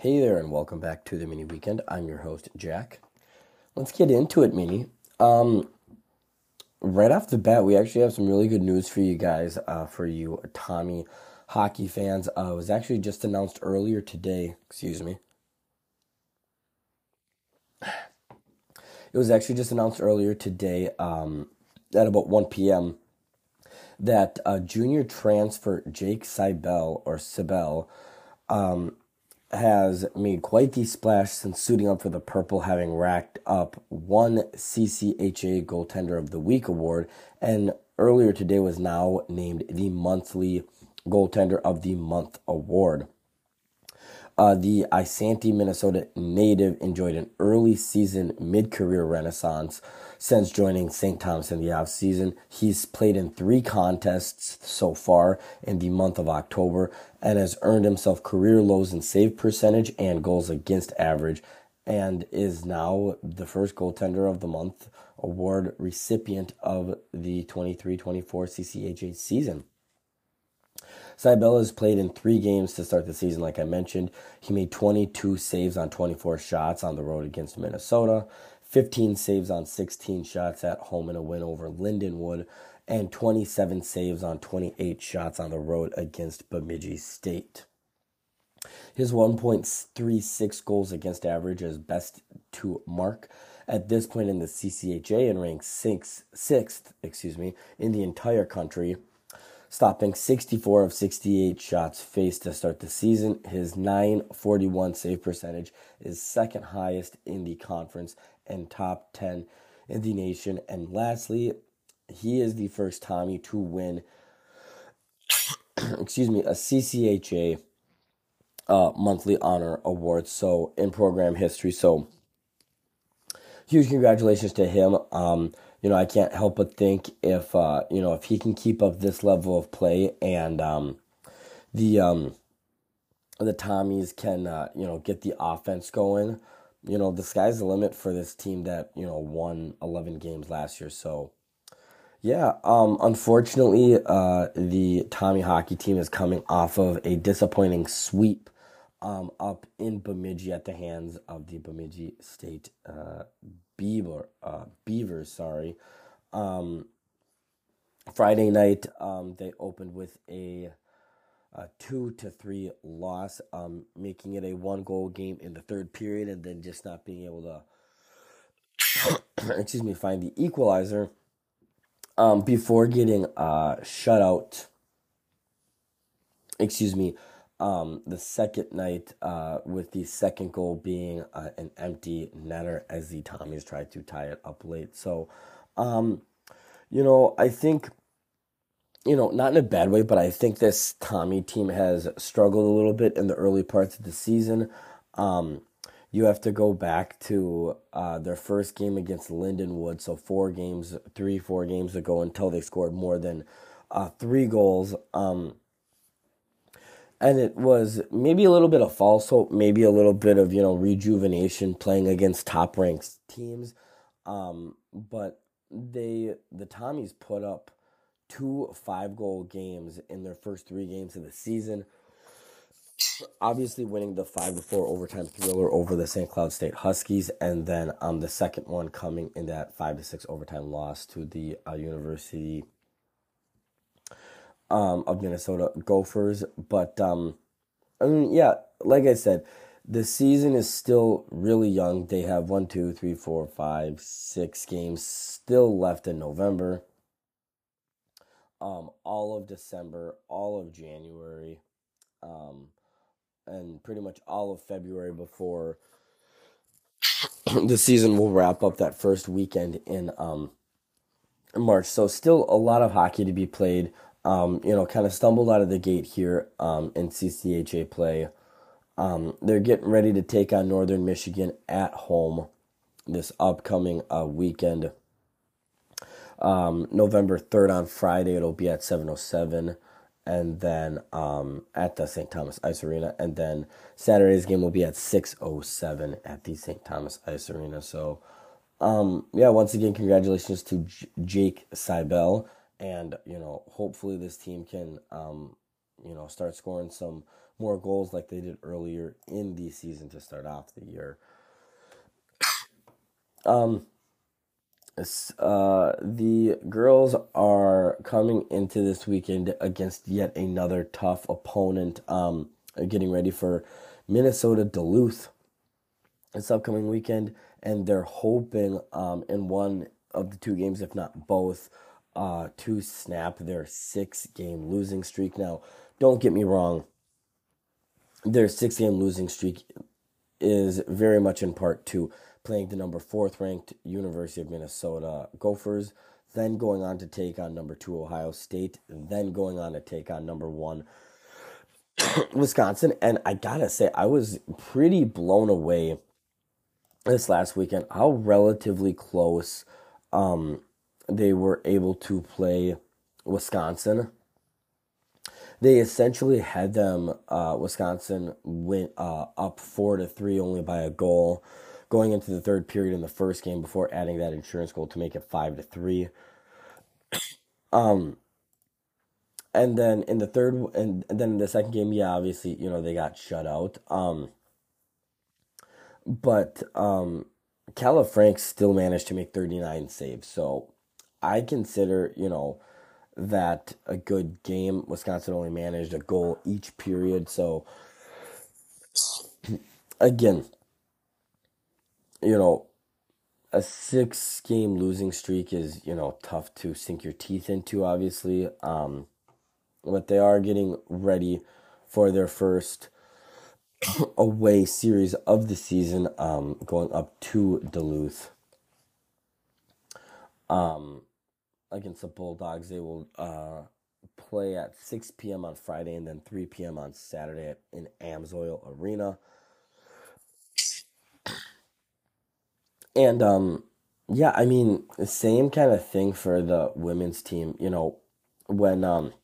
Hey there, and welcome back to the mini weekend. I'm your host, Jack. Let's get into it, mini. Um, right off the bat, we actually have some really good news for you guys, uh, for you Tommie hockey fans. Uh, it was actually just announced earlier today. Excuse me. It was actually just announced earlier today um, at about 1 p.m. that uh, junior transfer Jake Seibel or Sibel um, has made quite the splash since suiting up for the Purple, having racked up one CCHA Goaltender of the Week award, and earlier today was now named the monthly Goaltender of the Month award. Uh, the Isanti, Minnesota native enjoyed an early season mid career renaissance since joining St. Thomas in the offseason. He's played in three contests so far in the month of October and has earned himself career lows in save percentage and goals against average and is now the first goaltender of the month award recipient of the 23 24 CCHA season. Seibel has played in three games to start the season, like I mentioned. He made 22 saves on 24 shots on the road against Minnesota, 15 saves on 16 shots at home in a win over Lindenwood, and 27 saves on 28 shots on the road against Bemidji State. His 1.36 goals against average is best to mark at this point in the CCHA and ranks sixth, sixth, excuse me, in the entire country stopping 64 of 68 shots faced to start the season. His 941 save percentage is second highest in the conference and top 10 in the nation. And lastly, he is the first Tommie to win excuse me, a CCHA uh, monthly honor award. So in program history. So huge congratulations to him. Um, you know, I can't help but think if uh, you know if he can keep up this level of play and um, the um, the Tommies can uh, you know get the offense going, you know the sky's the limit for this team that you know won 11 games last year. So yeah, um, unfortunately, uh, the Tommie hockey team is coming off of a disappointing sweep um, up in Bemidji at the hands of the Bemidji State uh, Beaver, uh, Beavers, sorry. Um, Friday night, um, they opened with a, a, two to three loss, um, making it a one goal game in the third period, and then just not being able to, excuse me, find the equalizer um, before getting uh, shut out. Excuse me, um, the second night, uh, with the second goal being uh, an empty netter as the Tommies tried to tie it up late. So, um, you know, I think, you know, not in a bad way, but I think this Tommie team has struggled a little bit in the early parts of the season. Um, you have to go back to uh, their first game against Lindenwood, so four games, three, four games ago, until they scored more than uh, three goals. Um, and it was maybe a little bit of false hope, maybe a little bit of you know rejuvenation playing against top ranked teams, um, but they the Tommies put up two five goal games in their first three games of the season. Obviously, winning the five to four overtime thriller over the St. Cloud State Huskies, and then um, the second one coming in that five to six overtime loss to the uh, University um, of Minnesota Gophers. But um, I mean, yeah, like I said, the season is still really young. They have one, two, three, four, five, six games still left in November. Um, all of December, all of January, um, and pretty much all of February before the season will wrap up that first weekend in um, March. So still a lot of hockey to be played um, you know, kind of stumbled out of the gate here um, in CCHA play. Um, they're getting ready to take on Northern Michigan at home this upcoming uh, weekend. Um, November 3rd on Friday, it'll be at 707 and then um, at the St. Thomas Ice Arena. And then Saturday's game will be at 607 at the St. Thomas Ice Arena. So, um, yeah, once again, congratulations to J- Jake Seibel and you know hopefully this team can um, you know start scoring some more goals like they did earlier in the season to start off the year. Um, uh, the girls are coming into this weekend against yet another tough opponent. Um, getting ready for Minnesota Duluth this upcoming weekend, and they're hoping um, in one of the two games, if not both, uh, to snap their six game losing streak. Now, don't get me wrong, their six game losing streak is very much in part to playing the number fourth ranked University of Minnesota Gophers, then going on to take on number two Ohio State, then going on to take on number one Wisconsin. And I gotta say, I was pretty blown away this last weekend how relatively close um, they were able to play Wisconsin. They essentially had them uh, Wisconsin went uh, up four to three only by a goal going into the third period in the first game before adding that insurance goal to make it five to three. Um, and then in the third and, then in the second game, yeah, obviously you know they got shut out. Um, but um, Franks still managed to make 39 saves. So I consider, you know, that a good game. Wisconsin only managed a goal each period. So again, you know, a six game losing streak is, you know, tough to sink your teeth into, obviously. Um, but they are getting ready for their first away series of the season, um, going up to Duluth. Um, against the Bulldogs, they will uh, play at 6 p.m. on Friday and then 3 p.m. on Saturday in Amsoil Arena. And um, yeah, I mean, the same kind of thing for the women's team. You know, when um,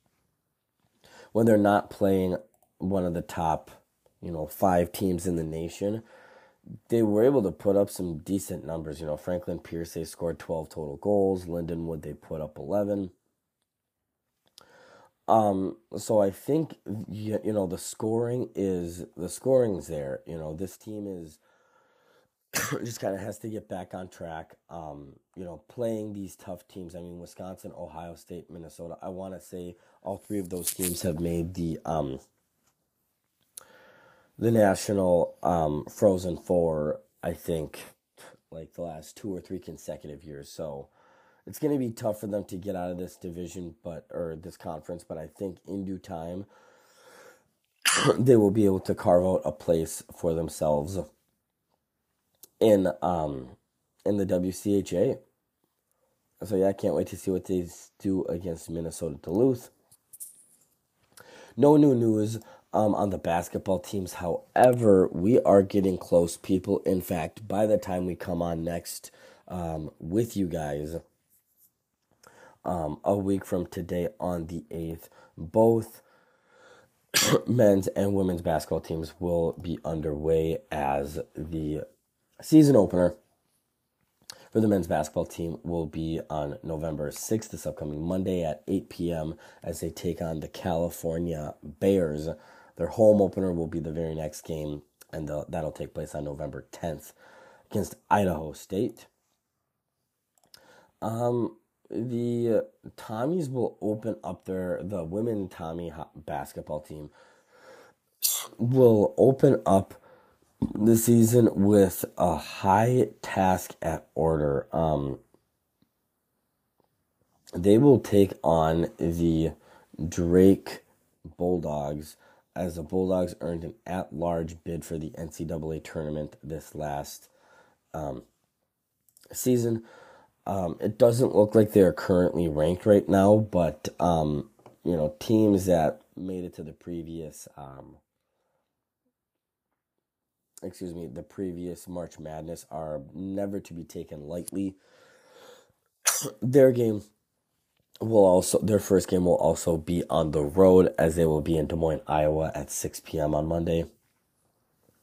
when they're not playing one of the top you know, five teams in the nation, they were able to put up some decent numbers. You know, Franklin Pierce, they scored 12 total goals. Lindenwood, they put up 11. Um, so I think, you, you know, the scoring is, the scoring's there. You know, this team is, just kind of has to get back on track. Um, you know, playing these tough teams. I mean, Wisconsin, Ohio State, Minnesota. I want to say all three of those teams have made the um, the national um, Frozen Four, I think, like the last two or three consecutive years. So it's going to be tough for them to get out of this division, but or this conference. But I think in due time, they will be able to carve out a place for themselves in um in the WCHA. So yeah, I can't wait to see what they do against Minnesota Duluth. No new news um, on the basketball teams. However, we are getting close, people. In fact, by the time we come on next um, with you guys, um, a week from today on the 8th, both men's and women's basketball teams will be underway as the season opener for the men's basketball team will be on November 6th, this upcoming Monday at 8 p.m. as they take on the California Bears. Their home opener will be the very next game, and that'll take place on November 10th against Idaho State. Um, the Tommies will open up their the women Tommie basketball team will open up the season with a high task at order. Um, they will take on the Drake Bulldogs as the Bulldogs earned an at large bid for the NCAA tournament this last um, season. Um, it doesn't look like they are currently ranked right now, but um, you know teams that made it to the previous, um, excuse me, the previous March Madness are never to be taken lightly. Their game will also their first game will also be on the road as they will be in Des Moines, Iowa at 6 p.m. on Monday,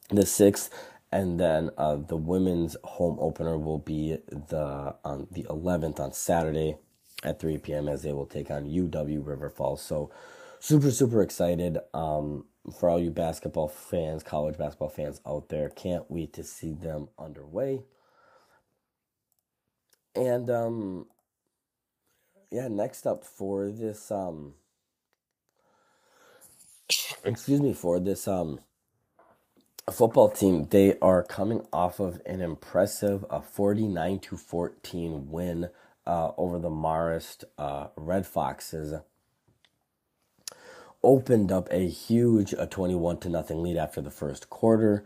the 6th, and then uh, the women's home opener will be the on the 11th on Saturday at 3 p.m. as they will take on UW River Falls. So super super excited. Um, for all you basketball fans, college basketball fans out there, can't wait to see them underway. And um, yeah, next up for this um, excuse me for this um football team, they are coming off of an impressive uh, 49 to 14 win uh, over the Marist uh, Red Foxes. Opened up a huge a 21 to nothing lead after the first quarter.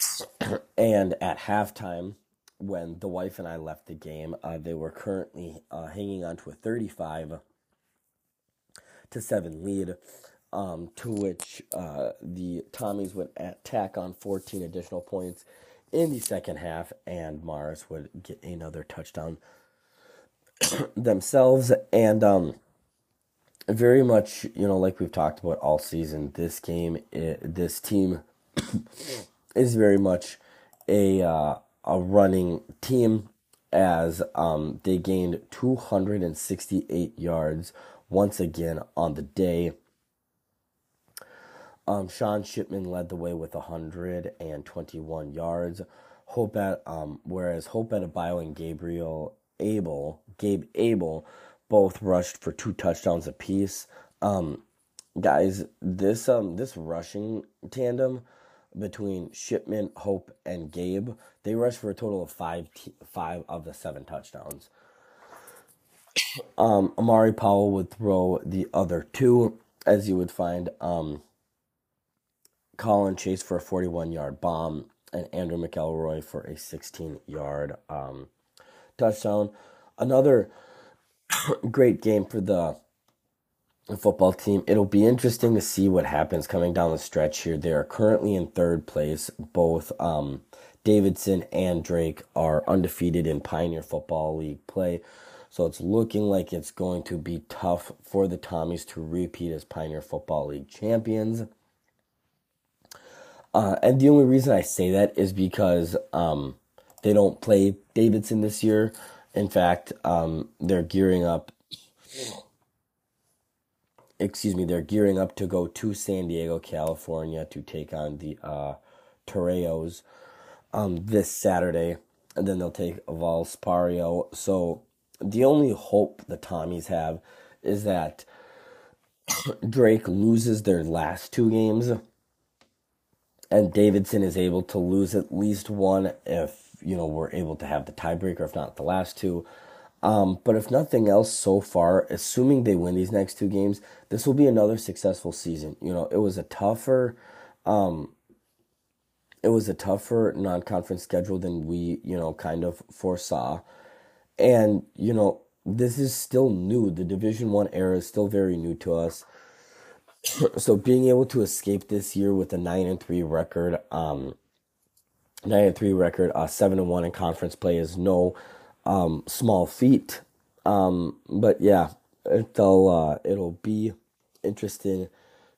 and at halftime, when the wife and I left the game, uh, they were currently uh, hanging on to a 35 to 7 lead um, to which uh, the Tommies would attack on 14 additional points in the second half, and Marist would get another touchdown themselves. And um, very much, you know, like we've talked about all season, this game, it, this team is very much a uh, a running team as um, they gained 268 yards once again on the day. Um, Sean Shipman led the way with 121 yards. Hope at um, whereas Hope Adebayo and Gabriel Abel, Gabe Abel, both rushed for two touchdowns apiece. Um, guys, this um this rushing tandem between Shipman, Hope, and Gabe, they rushed for a total of five t- five of the seven touchdowns. Um, Amari Powell would throw the other two, as you would find. Um, Colin Chase for a 41 yard bomb, and Andrew McElroy for a 16 yard um, touchdown. Another great game for the football team. It'll be interesting to see what happens coming down the stretch here. They are currently in third place. Both um, Davidson and Drake are undefeated in Pioneer Football League play. So it's looking like it's going to be tough for the Tommies to repeat as Pioneer Football League champions. Uh, and the only reason I say that is because um, they don't play Davidson this year. In fact, um, they're gearing up. Excuse me, they're gearing up to go to San Diego, California to take on the uh, Toreros um, this Saturday. And then they'll take Valparaiso. So the only hope the Tommies have is that Drake loses their last two games and Davidson is able to lose at least one if you know we're able to have the tiebreaker, if not the last two. Um, but if nothing else, so far, assuming they win these next two games, this will be another successful season. You know, it was a tougher, um, it was a tougher non-conference schedule than we, you know, kind of foresaw, and you know, this is still new. The Division One era is still very new to us so being able to escape this year with a nine and three record, um, nine and three record, uh, seven and one in conference play is no um, small feat. Um, but yeah, it'll uh, it'll be interesting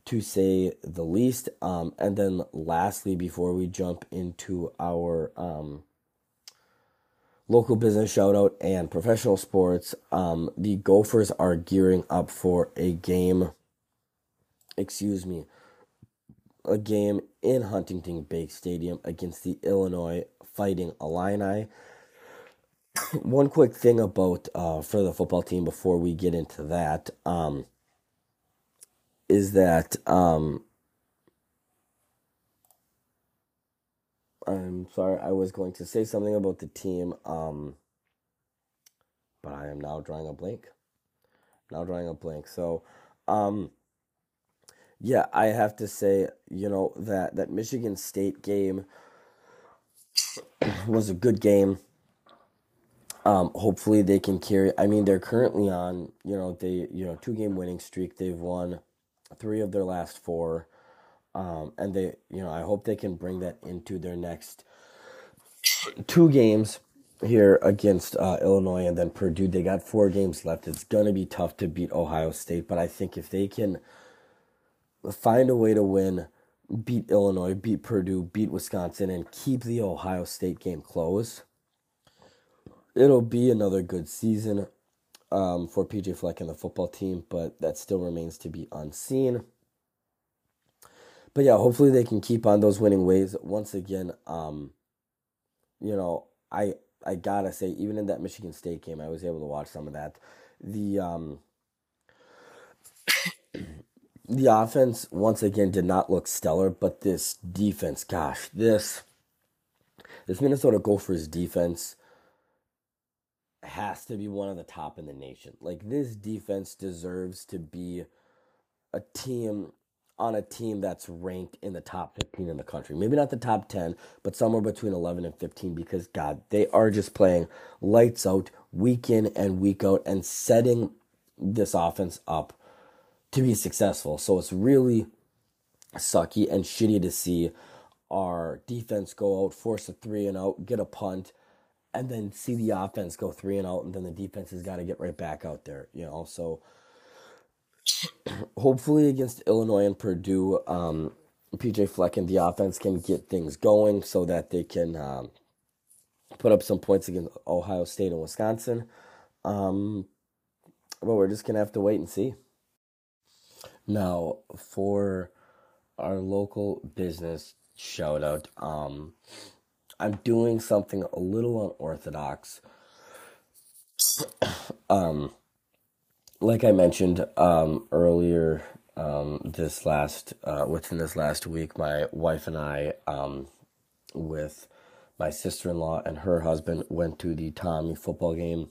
to say the least. Um, and then lastly, before we jump into our um, local business shout out and professional sports, um, the Gophers are gearing up for a game excuse me, a game in Huntington Bank Stadium against the Illinois Fighting Illini. One quick thing about uh, for the football team before we get into that um, is that um, I'm sorry, I was going to say something about the team, um, but I am now drawing a blank. Now drawing a blank. So, um, yeah, I have to say, you know, that, that Michigan State game was a good game. Um, hopefully they can carry. I mean, they're currently on, you know, they, you know, two game winning streak. They've won three of their last four. Um, and they, you know, I hope they can bring that into their next two games here against uh, Illinois and then Purdue. They got four games left. It's going to be tough to beat Ohio State, but I think if they can find a way to win, beat Illinois, beat Purdue, beat Wisconsin, and keep the Ohio State game close, it'll be another good season um, for PJ Fleck and the football team, but that still remains to be unseen. but yeah, hopefully they can keep on those winning ways. Once again, um, you know, I I gotta say, even in that Michigan State game, I was able to watch some of that. The um, the offense once again did not look stellar, but this defense, gosh, this this Minnesota Gophers defense has to be one of the top in the nation. Like this defense deserves to be a team on a team that's ranked in the top 15 in the country. Maybe not the top 10, but somewhere between 11 and 15 because, God, they are just playing lights out week in and week out and setting this offense up to be successful. So it's really sucky and shitty to see our defense go out, force a three and out, get a punt, and then see the offense go three and out, and then the defense has got to get right back out there, you know. So hopefully against Illinois and Purdue, um, PJ Fleck and the offense can get things going so that they can um, put up some points against Ohio State and Wisconsin. Um, but we're just gonna have to wait and see. Now for our local business shout out, um, I'm doing something a little unorthodox. um, like I mentioned um, earlier, um, this last uh, within this last week, my wife and I, um, with my sister in law and her husband, went to the Tommie football game.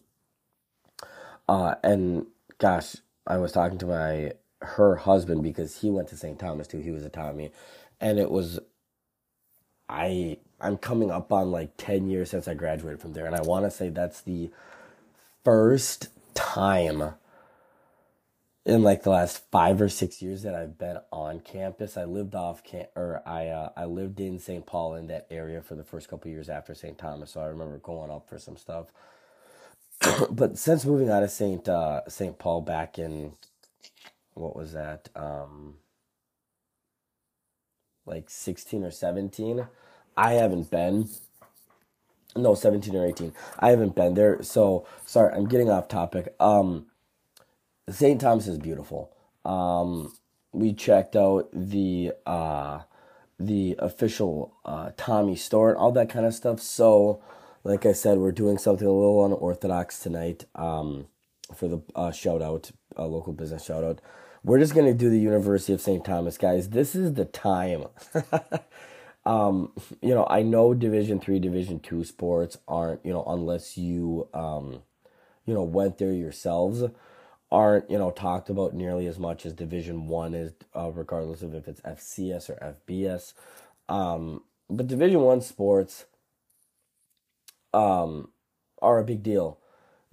Uh, and gosh, I was talking to my her husband because he went to St. Thomas too. He was a Tommie, and it was I I'm coming up on like 10 years since I graduated from there and I want to say that's the first time in like the last 5 or 6 years that I've been on campus. I lived off camp or I uh, I lived in St. Paul in that area for the first couple years after St. Thomas, so I remember going up for some stuff. but since moving out of St. Uh, St. Paul back in what was that? Um like 16 or 17. I haven't been. No, 17 or 18. I haven't been there. So, sorry, I'm getting off topic. Um, St. Thomas is beautiful. Um, we checked out the uh, the official uh, Tommie store and all that kind of stuff. So, like I said, we're doing something a little unorthodox tonight um, for the uh, shout out, uh, local business shout out. We're just going to do the University of St. Thomas, guys. This is the time. um, you know, I know Division Three, Division Two sports aren't, you know, unless you, um, you know, went there yourselves, aren't, you know, talked about nearly as much as Division One is, uh, regardless of if it's FCS or FBS. Um, but Division One sports, um, are a big deal.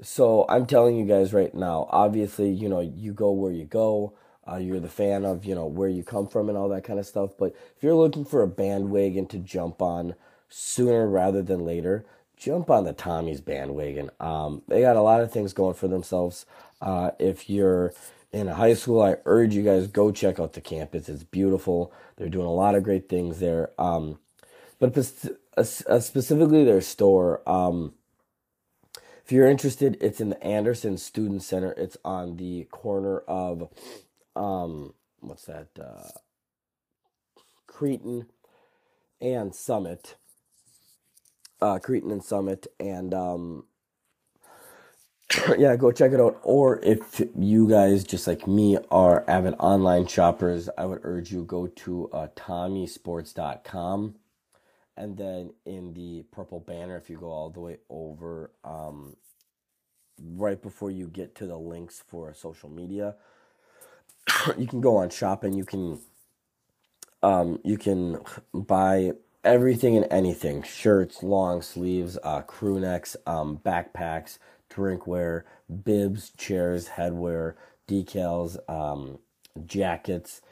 So I'm telling you guys right now, obviously, you know, you go where you go. Uh, you're the fan of, you know, where you come from and all that kind of stuff. But if you're looking for a bandwagon to jump on sooner rather than later, jump on the Tommie's bandwagon. Um, they got a lot of things going for themselves. Uh, if you're in high school, I urge you guys go check out the campus. It's beautiful. They're doing a lot of great things there. Um, but specifically their store. Um, if you're interested, it's in the Anderson Student Center. It's on the corner of, um, what's that? Uh, Cretin and Summit. Uh, Cretin and Summit, and um, yeah, go check it out. Or if you guys, just like me, are avid online shoppers, I would urge you go to uh, TommieSports.com and then in the purple banner if you go all the way over um, right before you get to the links for social media you can go on shopping. You can um, you can buy everything and anything shirts long sleeves uh, crew necks um, backpacks drinkware bibs chairs headwear decals um, jackets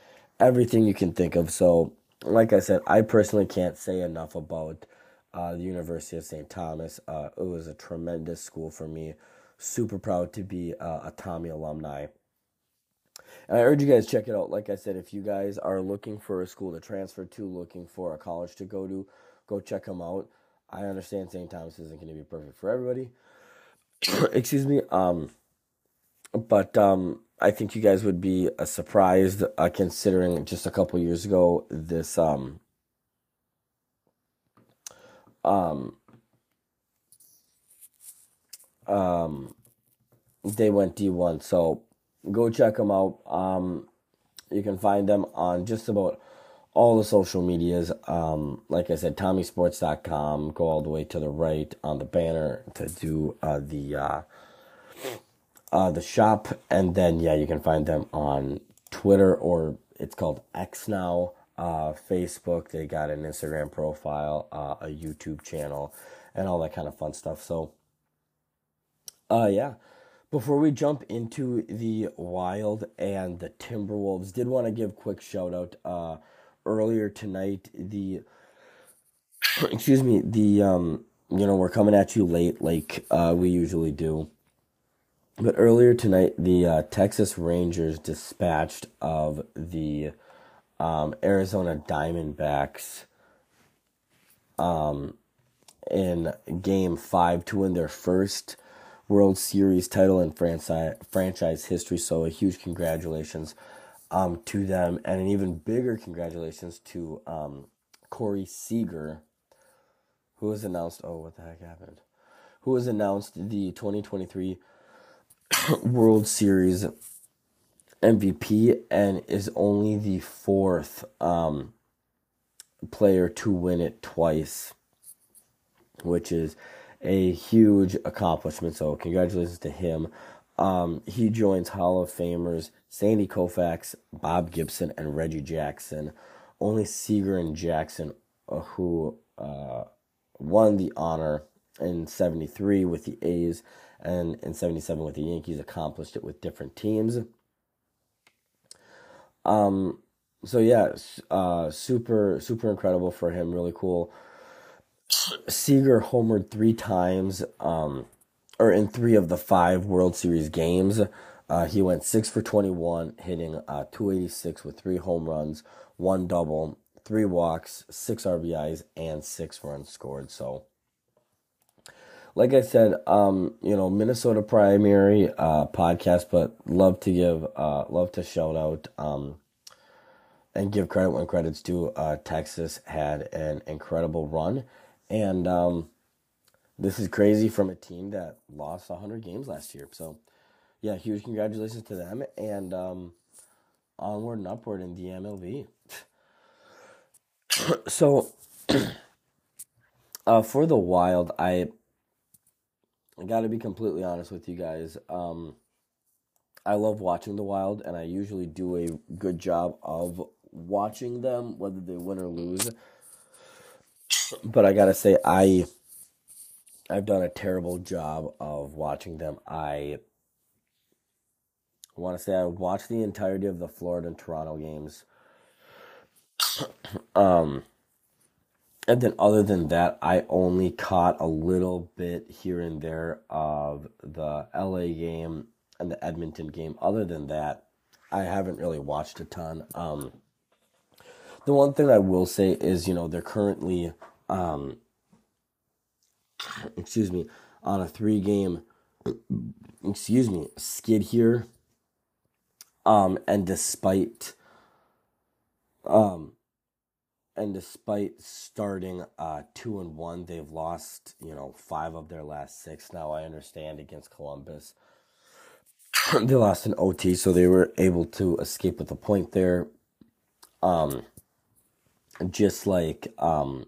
everything you can think of. So like I said, I personally can't say enough about uh, the University of St. Thomas. Uh, it was a tremendous school for me. Super proud to be uh, a Tommie alumni. And I urge you guys check it out. Like I said, if you guys are looking for a school to transfer to, looking for a college to go to, go check them out. I understand St. Thomas isn't going to be perfect for everybody. Excuse me. Um, but um, I think you guys would be uh, surprised uh, considering just a couple years ago this um um um they went D1. So go check them out. Um, you can find them on just about all the social medias. Um, like I said, TommieSports.com. Go all the way to the right on the banner to do uh, the uh, uh, the shop, and then yeah, you can find them on Twitter or it's called X now. Uh, Facebook. They got an Instagram profile, uh, a YouTube channel, and all that kind of fun stuff. So, uh, yeah. Before we jump into the Wild and the Timberwolves, did want to give quick shout out. Uh, earlier tonight, the excuse me, the um, you know, we're coming at you late, like uh, we usually do. But earlier tonight, the uh, Texas Rangers dispatched of the um, Arizona Diamondbacks um, in Game Five to win their first World Series title in franchise franchise history. So a huge congratulations um, to them, and an even bigger congratulations to um, Corey Seager, who has announced. Oh, what the heck happened? Who has announced the 2023 World Series MVP and is only the fourth um, player to win it twice, which is a huge accomplishment. So, congratulations to him. Um, he joins Hall of Famers Sandy Koufax, Bob Gibson, and Reggie Jackson. Only Seager and Jackson, uh, who uh, won the honor in 73 with the A's and in 77 with the Yankees, accomplished it with different teams. Um, so yeah, uh, super, super incredible for him. Really cool. Seager homered three times, um, or in three of the five World Series games. Uh, he went six for 21, hitting uh, 286 with three home runs, one double, three walks, six RBIs, and six runs scored. So, like I said, um, you know, Minnesota primary uh, podcast, but love to give, uh, love to shout out um, and give credit when credit's due. Uh, Texas had an incredible run and um, this is crazy from a team that lost 100 games last year. So, yeah, huge congratulations to them and um, onward and upward in the MLB. so, uh, for the Wild, I, I got to be completely honest with you guys. Um, I love watching the Wild, and I usually do a good job of watching them, whether they win or lose but I gotta say, I I've done a terrible job of watching them. I want to say I watched the entirety of the Florida and Toronto games. um, and then other than that, I only caught a little bit here and there of the LA game and the Edmonton game. Other than that, I haven't really watched a ton. Um, the one thing I will say is, you know, they're currently um, excuse me, on a three game, excuse me, skid here. Um, and despite, um, and despite starting uh, two and one, they've lost you know five of their last six. Now I understand against Columbus, they lost an OT, so they were able to escape with a point there. Um, just like um,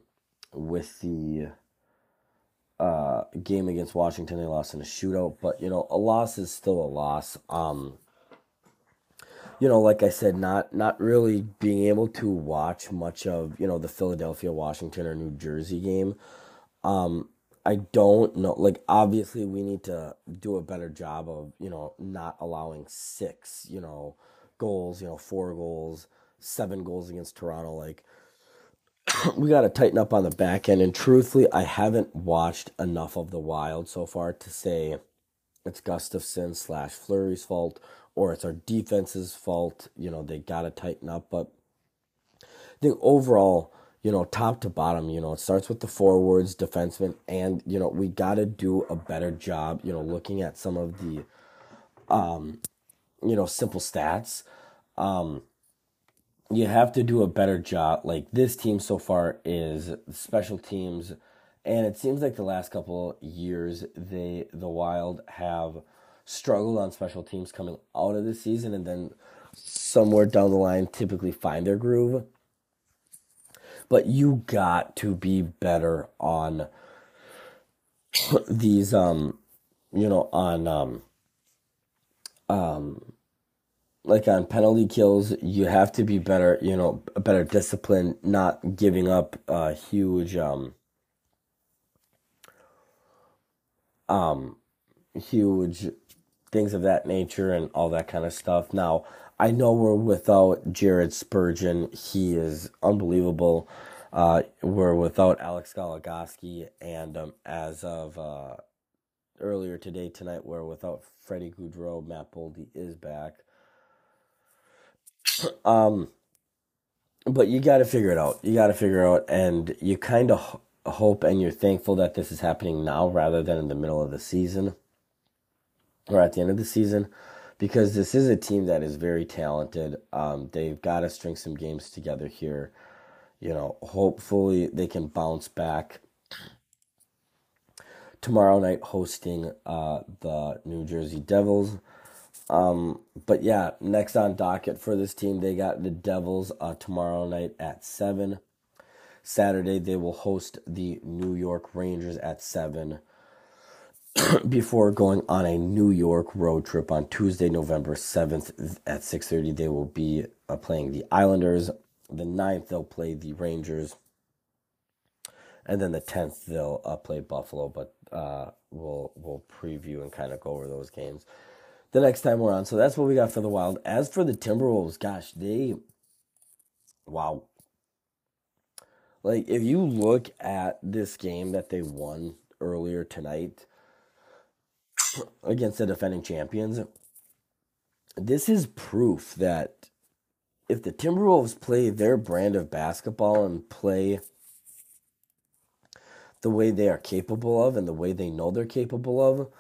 with the uh, game against Washington. They lost in a shootout, but you know, a loss is still a loss. Um, you know, like I said, not not really being able to watch much of you know the Philadelphia, Washington, or New Jersey game. Um, I don't know. Like, obviously, we need to do a better job of you know not allowing six you know goals. You know, four goals, seven goals against Toronto. Like, we got to tighten up on the back end. And truthfully, I haven't watched enough of the Wild so far to say it's Gustavsson slash Fleury's fault or it's our defense's fault. You know, they got to tighten up. But I think overall, you know, top to bottom, you know, it starts with the forwards, defensemen, and, you know, we got to do a better job, you know, looking at some of the, um, you know, simple stats. Um, you have to do a better job. Like this team so far is special teams, and it seems like the last couple years they the Wild have struggled on special teams coming out of the season, and then somewhere down the line typically find their groove. But you got to be better on these um you know on um um like on penalty kills, you have to be better, you know, a better discipline, not giving up uh, huge, um, um, huge things of that nature and all that kind of stuff. Now, I know we're without Jared Spurgeon. He is unbelievable. Uh, we're without Alex Goligoski, and um, as of uh, earlier today, tonight, we're without Freddie Gaudreau. Matt Boldy is back. Um, but you got to figure it out. You got to figure it out, and you kind of hope and you're thankful that this is happening now rather than in the middle of the season or at the end of the season, because this is a team that is very talented. Um, they've got to string some games together here. You know, hopefully they can bounce back tomorrow night hosting uh, the New Jersey Devils. Um, but yeah, next on docket for this team, they got the Devils uh, tomorrow night at 7. Saturday, they will host the New York Rangers at 7 before going on a New York road trip on Tuesday, November 7th at 6.30. They will be uh, playing the Islanders. The 9th, they'll play the Rangers. And then the 10th, they'll uh, play Buffalo, but uh, we'll, we'll preview and kind of go over those games the next time we're on. So that's what we got for the Wild. As for the Timberwolves, gosh, they wow. Like if you look at this game that they won earlier tonight against the defending champions, this is proof that if the Timberwolves play their brand of basketball and play the way they are capable of and the way they know they're capable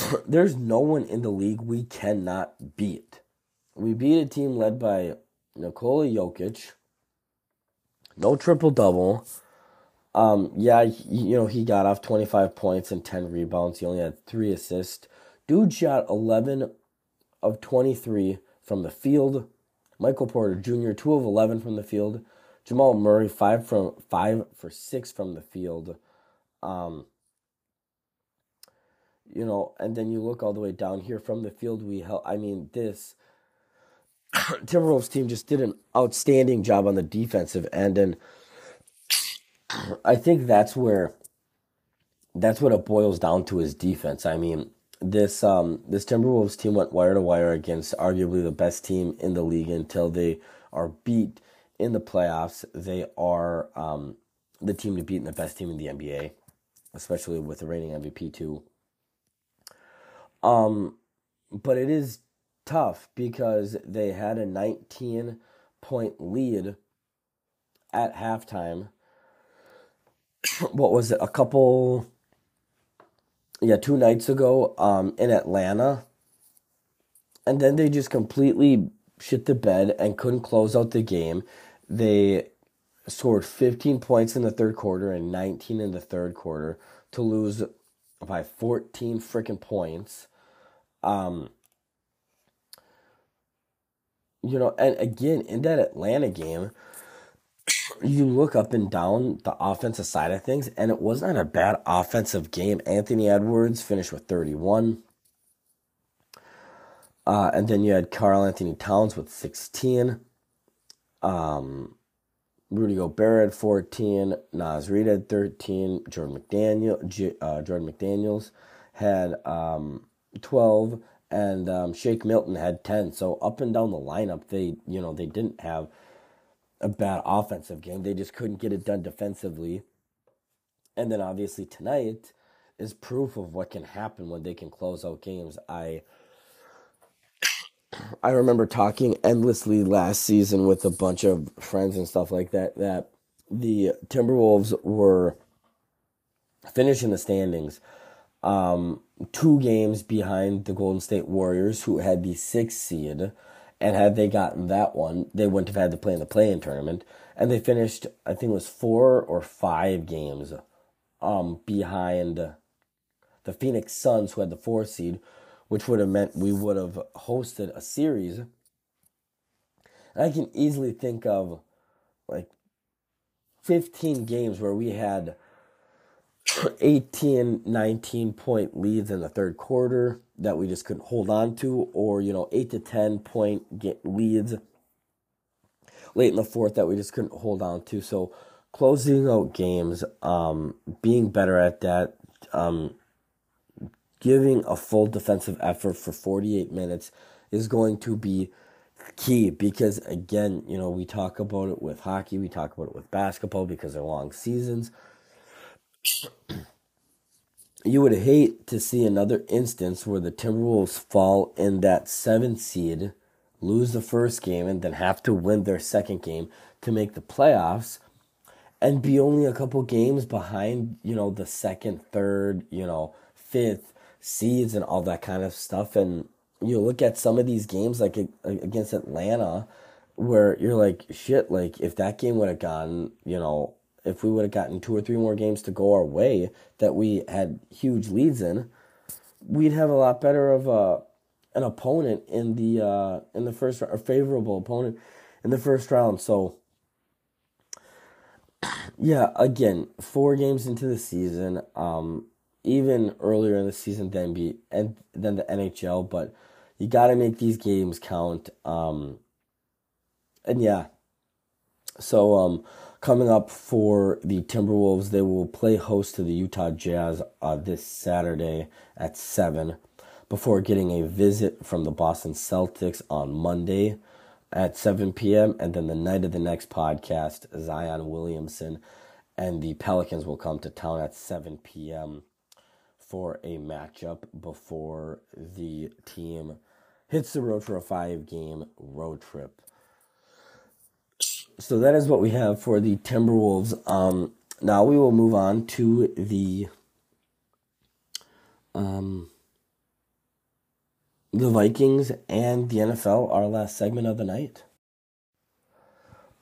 of, there's no one in the league we cannot beat. We beat a team led by Nikola Jokic. No triple double. Um, yeah, you know, he got off 25 points and 10 rebounds. He only had three assists. Dude shot 11 of 23 from the field. Michael Porter Jr., 2 of 11 from the field. Jamal Murray, 5 from 5 for 6 from the field. Um, you know, and then you look all the way down here from the field we held. I mean, this Timberwolves team just did an outstanding job on the defensive end, and I think that's where that's what it boils down to is defense. I mean, this um this Timberwolves team went wire to wire against arguably the best team in the league until they are beat in the playoffs. They are um the team to beat and the best team in the NBA, especially with the reigning MVP too. Um, but it is tough because they had a 19 point lead at halftime. what was it? A couple, yeah, two nights ago um, in Atlanta. And then they just completely shit the bed and couldn't close out the game. They scored 15 points in the third quarter and 19 in the third quarter to lose by 14 freaking points. Um, you know, and again, in that Atlanta game, you look up and down the offensive side of things, and it was not a bad offensive game. Anthony Edwards finished with 31. Uh, and then you had Karl Anthony Towns with 16. Um, Rudy Gobert had 14. Naz Reid had 13. Jordan McDaniel, uh, Jordan McDaniels had um, 12 and um, Shake Milton had 10. So up and down the lineup, they, you know, they didn't have a bad offensive game. They just couldn't get it done defensively. And then obviously tonight is proof of what can happen when they can close out games. I I remember talking endlessly last season with a bunch of friends and stuff like that that the Timberwolves were finishing the standings um, two games behind the Golden State Warriors, who had the sixth seed. And had they gotten that one, they wouldn't have had to play in the play-in tournament. And they finished, I think it was four or five games um, behind the Phoenix Suns, who had the four seed, which would have meant we would have hosted a series. And I can easily think of like 15 games where we had 18, 19 point leads in the third quarter that we just couldn't hold on to, or, you know, 8 to 10 point leads late in the fourth that we just couldn't hold on to. So, closing out games, um, being better at that, um, giving a full defensive effort for 48 minutes is going to be key because again, you know, we talk about it with hockey, we talk about it with basketball because they're long seasons. You would hate to see another instance where the Timberwolves fall in that seventh seed, lose the first game, and then have to win their second game to make the playoffs and be only a couple games behind, you know, the second, third, you know, fifth seeds and all that kind of stuff. And you look at some of these games like against Atlanta where you're like shit like if that game would have gone you know if we would have gotten two or three more games to go our way that we had huge leads in we'd have a lot better of a an opponent in the uh in the first a favorable opponent in the first round so yeah again four games into the season um even earlier in the season than be and than the NHL but you got to make these games count. Um, and yeah, so um, coming up for the Timberwolves, they will play host to the Utah Jazz uh, this Saturday at seven, before getting a visit from the Boston Celtics on Monday at 7 p.m. And then the night of the next podcast, Zion Williamson and the Pelicans will come to town at 7 p.m. for a matchup before the team hits the road for a five game road trip. So that is what we have for the Timberwolves. Um, now we will move on to the um, the Vikings and the NFL, our last segment of the night.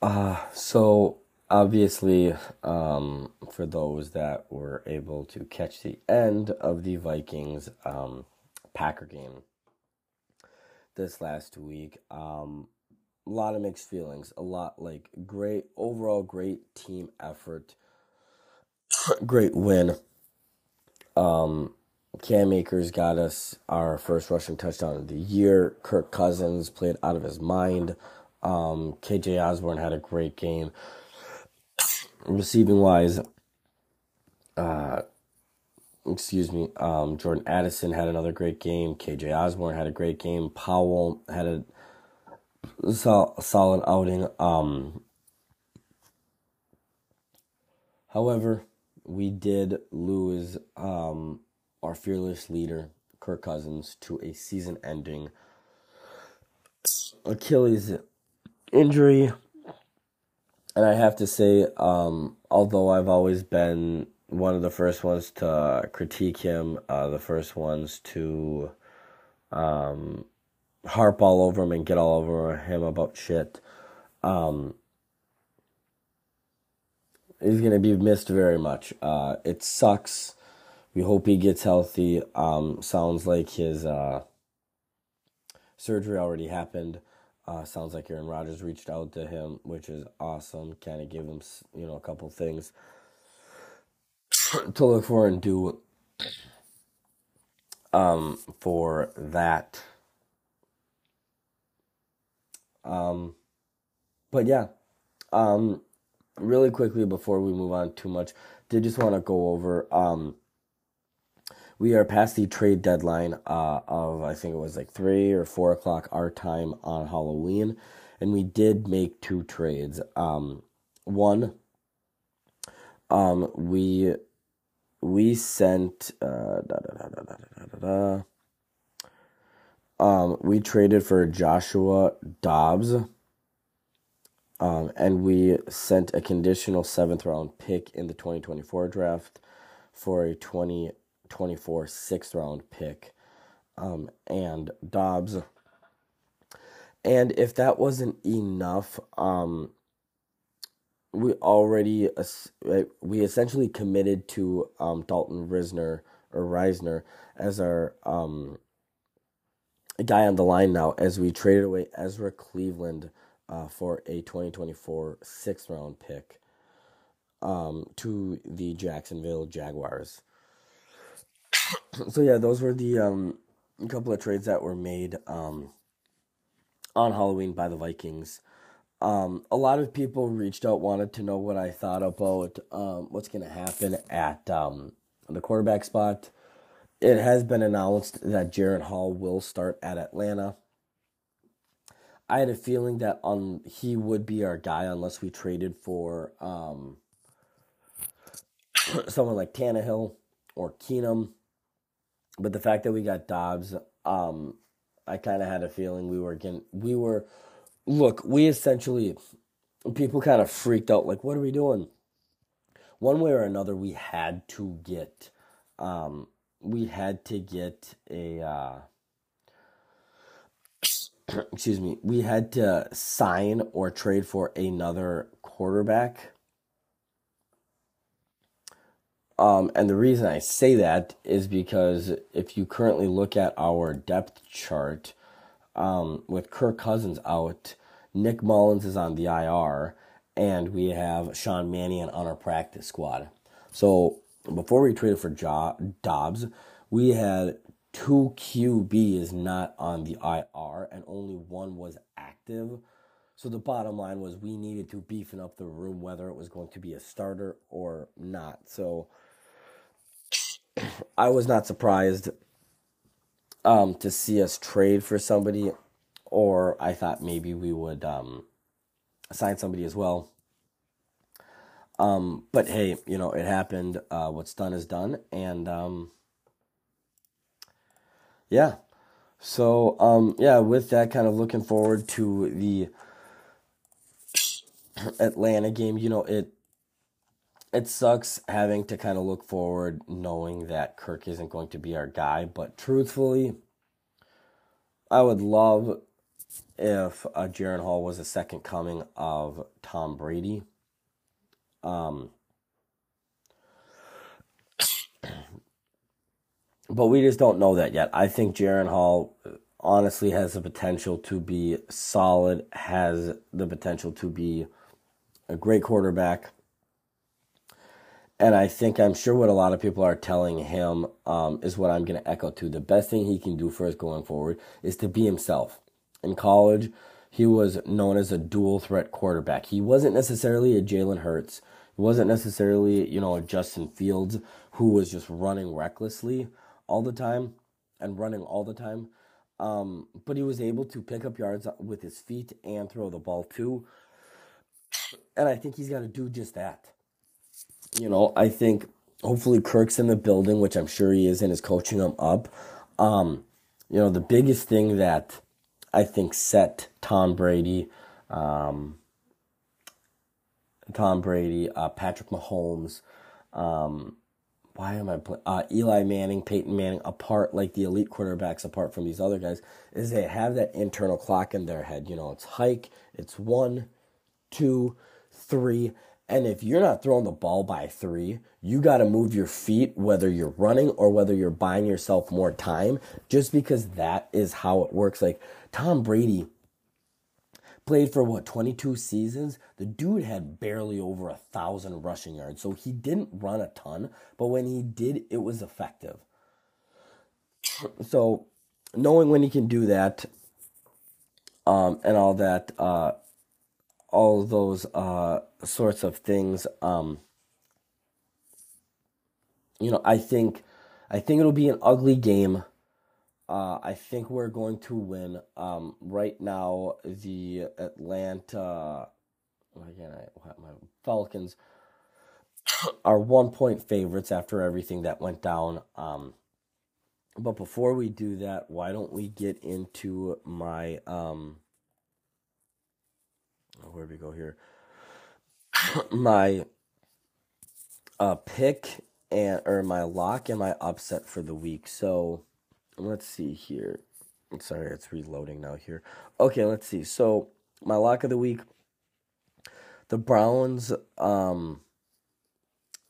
Uh, so obviously, um, for those that were able to catch the end of the Vikings um, Packer game, this last week. A lot of mixed feelings. A lot like great overall, great team effort. great win. Um, Cam Akers got us our first rushing touchdown of the year. Kirk Cousins played out of his mind. Um, KJ Osborne had a great game. Receiving wise, uh, excuse me, um, Jordan Addison had another great game. KJ Osborne had a great game. Powell had a solid outing. Um, however, we did lose um, our fearless leader, Kirk Cousins, to a season ending Achilles injury. And I have to say, um, although I've always been one of the first ones to critique him, uh, the first ones to um, harp all over him and get all over him about shit. Um, he's going to be missed very much. Uh, it sucks. We hope he gets healthy. Um, sounds like his uh, surgery already happened. Uh, sounds like Aaron Rodgers reached out to him, which is awesome. Kind of give him, you know, a couple things to look for and do um, for that. Um, but yeah, um, really quickly before we move on too much, did just want to go over. Um, we are past the trade deadline uh, of I think it was like three or four o'clock our time on Halloween, and we did make two trades. Um, one, um, we we sent uh, um, we traded for Joshua Dobbs. Um, and we sent a conditional seventh round pick in the 2024 draft for a 20 2024 sixth round pick um, and Dobbs. And if that wasn't enough, um, we already we essentially committed to um, Dalton Risner or Reisner as our um, guy on the line now as we traded away Ezra Cleveland uh, for a 2024 sixth round pick um, to the Jacksonville Jaguars. so yeah, those were the um, couple of trades that were made um, on Halloween by the Vikings. Um, a lot of people reached out, wanted to know what I thought about um, what's going to happen at um, the quarterback spot. It has been announced that Jaren Hall will start at Atlanta. I had a feeling that on he would be our guy unless we traded for um, someone like Tannehill or Keenum. But the fact that we got Dobbs, um, I kind of had a feeling we were getting we were look we essentially people kind of freaked out like what are we doing? One way or another, we had to get um, we had to get a uh, excuse me we had to sign or trade for another quarterback um, and the reason I say that is because if you currently look at our depth chart, um, with Kirk Cousins out, Nick Mullens is on the IR, and we have Sean Mannion on our practice squad. So before we traded for jo- Dobbs, we had two QBs not on the IR, and only one was active. So the bottom line was we needed to beefing up the room, whether it was going to be a starter or not. So I was not surprised um, to see us trade for somebody, or I thought maybe we would um, sign somebody as well. Um, but hey, you know, it happened. Uh, what's done is done. And um, yeah. So, um, yeah, with that, kind of looking forward to the Atlanta game. You know, it it sucks having to kind of look forward knowing that Kirk isn't going to be our guy, but truthfully, I would love if uh, Jaren Hall was a second coming of Tom Brady. Um, but we just don't know that yet. I think Jaren Hall honestly has the potential to be solid, has the potential to be a great quarterback and I think I'm sure what a lot of people are telling him um, is what I'm going to echo to. The best thing he can do for us going forward is to be himself. In college, he was known as a dual threat quarterback. He wasn't necessarily a Jalen Hurts. He wasn't necessarily, you know, a Justin Fields who was just running recklessly all the time and running all the time. Um, but he was able to pick up yards with his feet and throw the ball too. And I think he's got to do just that you know, I think hopefully Kirk's in the building, which I'm sure he is, and is coaching him up. Um, you know, the biggest thing that I think set Tom Brady, um, Tom Brady, uh, Patrick Mahomes, um, why am I uh, Eli Manning, Peyton Manning apart like the elite quarterbacks apart from these other guys is they have that internal clock in their head. You know, it's hike, it's one, two, three, and if you're not throwing the ball by three, you got to move your feet, whether you're running or whether you're buying yourself more time, just because that is how it works. Like Tom Brady played for what, 22 seasons? The dude had barely over a thousand rushing yards. So he didn't run a ton, but when he did, it was effective. So knowing when he can do that um, and all that, uh, all those uh, sorts of things. Um, you know, I think I think it'll be an ugly game. Uh, I think we're going to win. Um, right now, the Atlanta, again, I, my Falcons are one point favorites after everything that went down. Um, but before we do that, why don't we get into my um, where do we go here? My uh, pick and or my lock and my upset for the week. So let's see here. Sorry, it's reloading now here. Okay, let's see. So my lock of the week, the Browns. Um,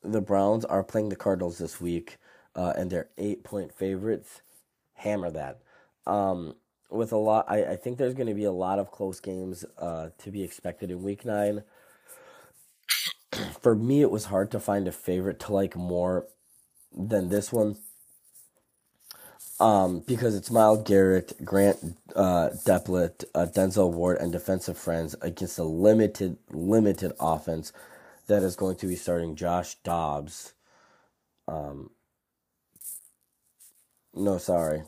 the Browns are playing the Cardinals this week, uh, and they're eight point favorites. Hammer that. Um, with a lot, I, I think there's going to be a lot of close games uh, to be expected in Week Nine. For me, it was hard to find a favorite to like more than this one. Um, because it's Myles Garrett, Grant uh, Delpit, uh, Denzel Ward, and defensive friends against a limited, limited offense that is going to be starting Josh Dobbs. Um, no, sorry,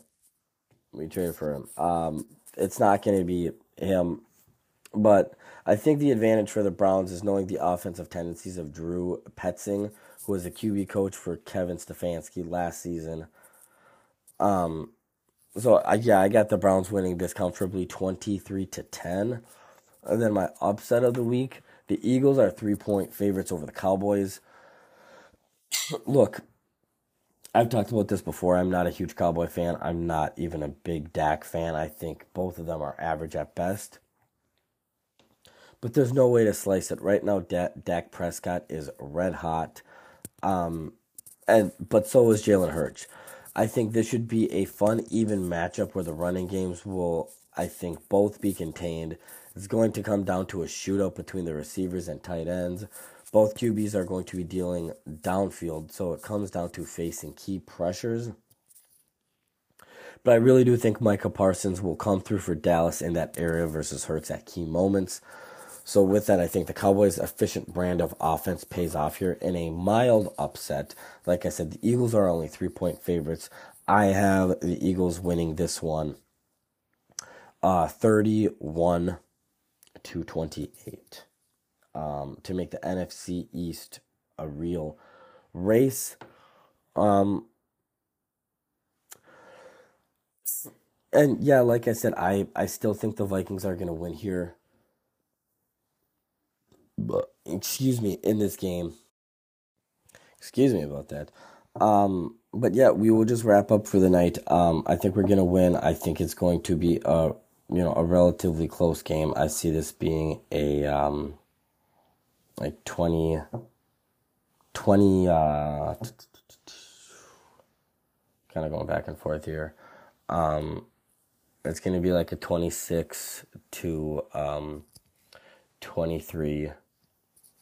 we traded for him. Um, it's not going to be him, but I think the advantage for the Browns is knowing the offensive tendencies of Drew Petzing, who was a QB coach for Kevin Stefanski last season. Um, so I, yeah, I got the Browns winning this comfortably, twenty three to ten. And then my upset of the week, the Eagles are three point favorites over the Cowboys. Look, I've talked about this before. I'm not a huge Cowboy fan. I'm not even a big Dak fan. I think both of them are average at best. But there's no way to slice it. Right now, Dak Prescott is red hot. Um, and but so is Jalen Hurts. I think this should be a fun, even matchup where the running games will, I think, both be contained. It's going to come down to a shootout between the receivers and tight ends. Both QBs are going to be dealing downfield, so it comes down to facing key pressures. But I really do think Micah Parsons will come through for Dallas in that area versus Hurts at key moments. So with that, I think the Cowboys' efficient brand of offense pays off here in a mild upset. Like I said, the Eagles are only three point favorites. I have the Eagles winning this one, uh, 31 to 28, um, to make the NFC East a real race. Um, and yeah, like I said, I, I still think the Vikings are going to win here but excuse me, in this game. Excuse me about that. Um, but yeah, we will just wrap up for the night. Um, I think we're gonna win. I think it's going to be a you know a relatively close game. I see this being a um, like 20, 20 uh, kind of going back and forth here. Um, it's gonna be like a twenty six to um, twenty three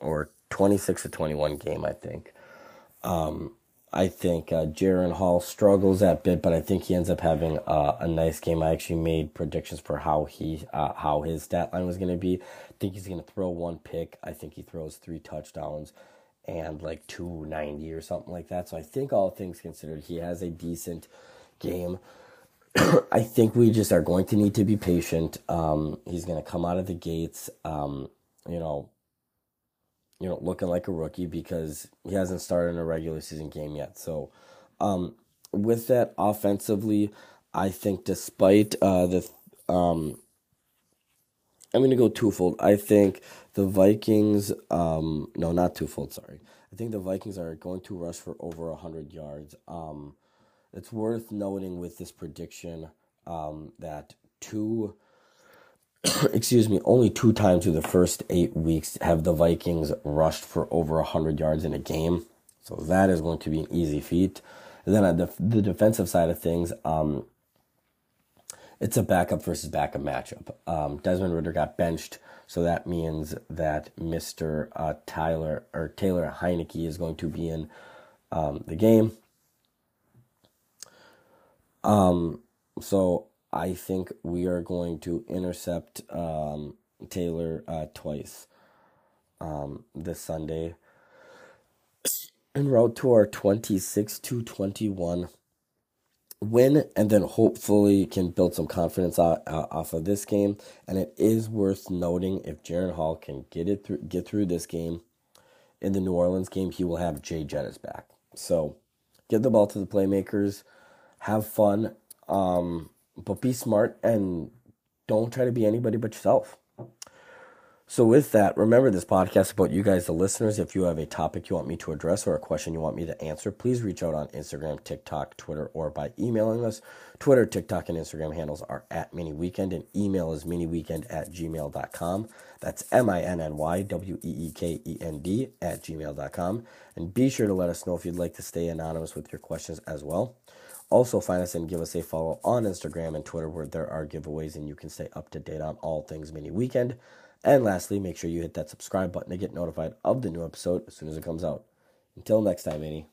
or 26 to 21 game, I think. Um, I think uh, Jaren Hall struggles that bit, but I think he ends up having uh, a nice game. I actually made predictions for how he uh, how his stat line was going to be. I think he's going to throw one pick. I think he throws three touchdowns and like 290 or something like that. So I think all things considered, he has a decent game. I think we just are going to need to be patient. Um, he's going to come out of the gates, um, you know, you know, looking like a rookie because he hasn't started in a regular season game yet. So, um, with that offensively, I think despite uh, the, um, I'm going to go twofold. I think the Vikings, um, no, not twofold, sorry. I think the Vikings are going to rush for over 100 yards. Um, it's worth noting with this prediction um, that two excuse me, only two times through the first eight weeks have the Vikings rushed for over 100 yards in a game. So that is going to be an easy feat. And then on the, the defensive side of things, um, it's a backup versus backup matchup. Um, Desmond Ridder got benched, so that means that Mr. Uh, Tyler or Taylor Heinicke is going to be in um, the game. Um, so I think we are going to intercept um, Taylor uh, twice um, this Sunday. En route to our 26 to 21 win, and then hopefully can build some confidence off, of this game. And it is worth noting if Jaren Hall can get it through, get through this game. In the New Orleans game, he will have Jay Jettis back. So, give the ball to the playmakers, have fun. Um, but be smart and don't try to be anybody but yourself. So, with that, remember this podcast about you guys, the listeners. If you have a topic you want me to address or a question you want me to answer, please reach out on Instagram, TikTok, Twitter, or by emailing us. Twitter, TikTok, and Instagram handles are at Minny Weekend, and email is minnyweekend at gmail.com. That's M I N N Y W E E K E N D at gmail.com. And be sure to let us know if you'd like to stay anonymous with your questions as well. Also, find us and give us a follow on Instagram and Twitter where there are giveaways and you can stay up to date on all things Minny Weekend. And lastly, make sure you hit that subscribe button to get notified of the new episode as soon as it comes out. Until next time, Annie.